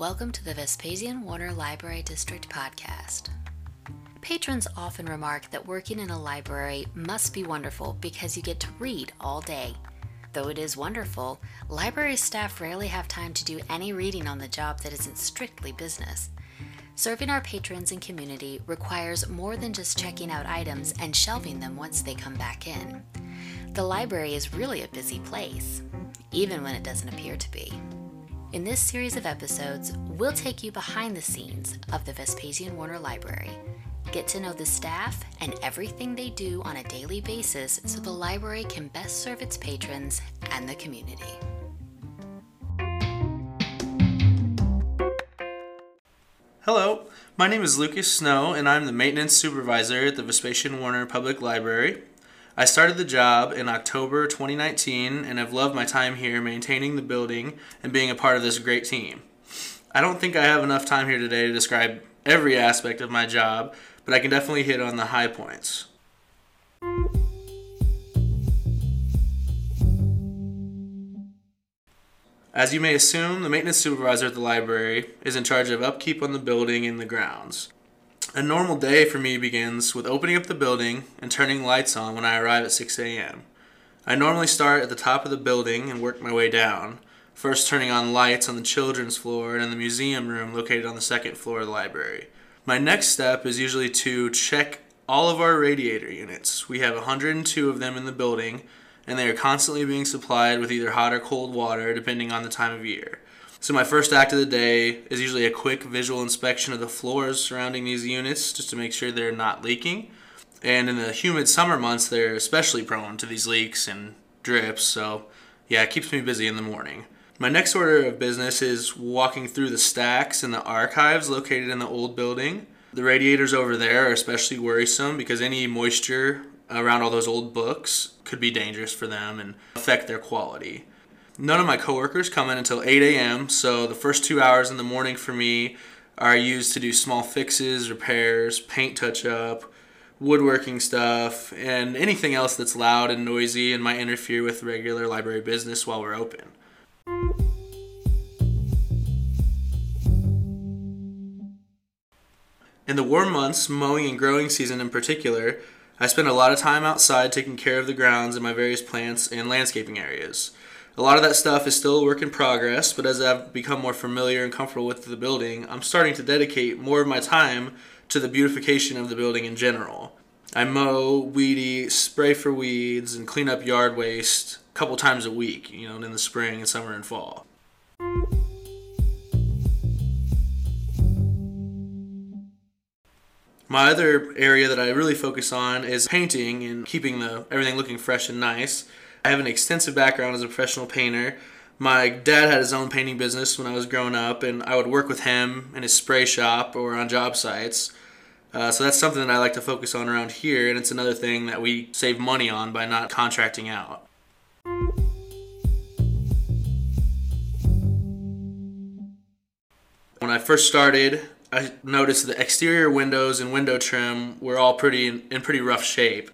Welcome to the Vespasian Warner Library District podcast. Patrons often remark that working in a library must be wonderful because you get to read all day. Though it is wonderful, library staff rarely have time to do any reading on the job that isn't strictly business. Serving our patrons and community requires more than just checking out items and shelving them once they come back in. The library is really a busy place, even when it doesn't appear to be. In this series of episodes, we'll take you behind the scenes of the Vespasian Warner Library. Get to know the staff and everything they do on a daily basis so the library can best serve its patrons and the community. Hello, my name is Lucas Snow, and I'm the maintenance supervisor at the Vespasian Warner Public Library. I started the job in October 2019 and have loved my time here maintaining the building and being a part of this great team. I don't think I have enough time here today to describe every aspect of my job, but I can definitely hit on the high points. As you may assume, the maintenance supervisor at the library is in charge of upkeep on the building and the grounds. A normal day for me begins with opening up the building and turning lights on when I arrive at 6 a.m. I normally start at the top of the building and work my way down, first turning on lights on the children's floor and in the museum room located on the second floor of the library. My next step is usually to check all of our radiator units. We have 102 of them in the building, and they are constantly being supplied with either hot or cold water depending on the time of year. So my first act of the day is usually a quick visual inspection of the floors surrounding these units just to make sure they're not leaking. And in the humid summer months, they're especially prone to these leaks and drips. So yeah, it keeps me busy in the morning. My next order of business is walking through the stacks and the archives located in the old building. The radiators over there are especially worrisome because any moisture around all those old books could be dangerous for them and affect their quality. None of my coworkers come in until 8 a.m., so the first two hours in the morning for me are used to do small fixes, repairs, paint touch up, woodworking stuff, and anything else that's loud and noisy and might interfere with regular library business while we're open. In the warm months, mowing and growing season in particular, I spend a lot of time outside taking care of the grounds and my various plants and landscaping areas. A lot of that stuff is still a work in progress, but as I've become more familiar and comfortable with the building, I'm starting to dedicate more of my time to the beautification of the building in general. I mow, weedy, spray for weeds, and clean up yard waste a couple times a week, you know, in the spring and summer and fall. My other area that I really focus on is painting and keeping the everything looking fresh and nice. I have an extensive background as a professional painter. My dad had his own painting business when I was growing up, and I would work with him in his spray shop or on job sites. Uh, so that's something that I like to focus on around here, and it's another thing that we save money on by not contracting out. When I first started, I noticed the exterior windows and window trim were all pretty in, in pretty rough shape.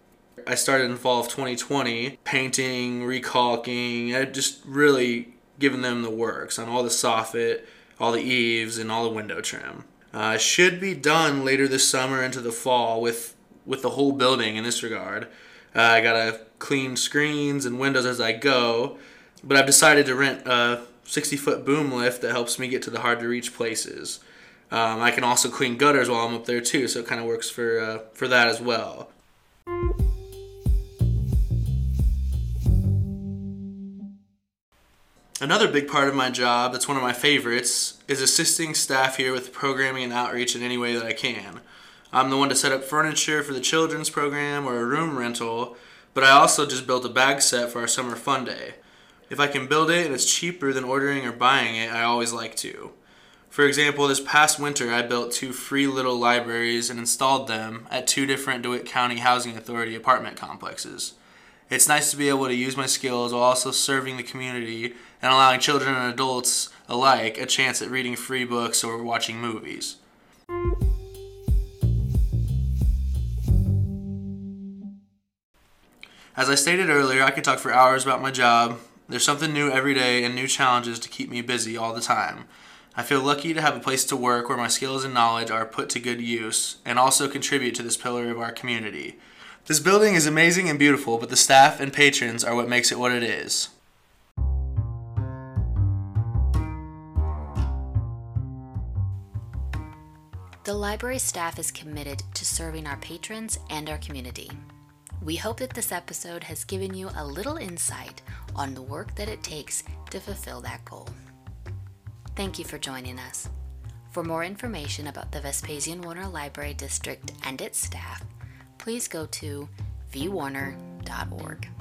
I started in the fall of 2020, painting, recalking, I just really giving them the works on all the soffit, all the eaves, and all the window trim. Uh, should be done later this summer into the fall with with the whole building in this regard. Uh, I gotta clean screens and windows as I go, but I've decided to rent a 60 foot boom lift that helps me get to the hard to reach places. Um, I can also clean gutters while I'm up there too, so it kind of works for uh, for that as well. Another big part of my job that's one of my favorites is assisting staff here with programming and outreach in any way that I can. I'm the one to set up furniture for the children's program or a room rental, but I also just built a bag set for our summer fun day. If I can build it and it's cheaper than ordering or buying it, I always like to. For example, this past winter I built two free little libraries and installed them at two different DeWitt County Housing Authority apartment complexes. It's nice to be able to use my skills while also serving the community and allowing children and adults alike a chance at reading free books or watching movies. As I stated earlier, I could talk for hours about my job. There's something new every day and new challenges to keep me busy all the time. I feel lucky to have a place to work where my skills and knowledge are put to good use and also contribute to this pillar of our community. This building is amazing and beautiful, but the staff and patrons are what makes it what it is. The library staff is committed to serving our patrons and our community. We hope that this episode has given you a little insight on the work that it takes to fulfill that goal. Thank you for joining us. For more information about the Vespasian Warner Library District and its staff, please go to vwarner.org.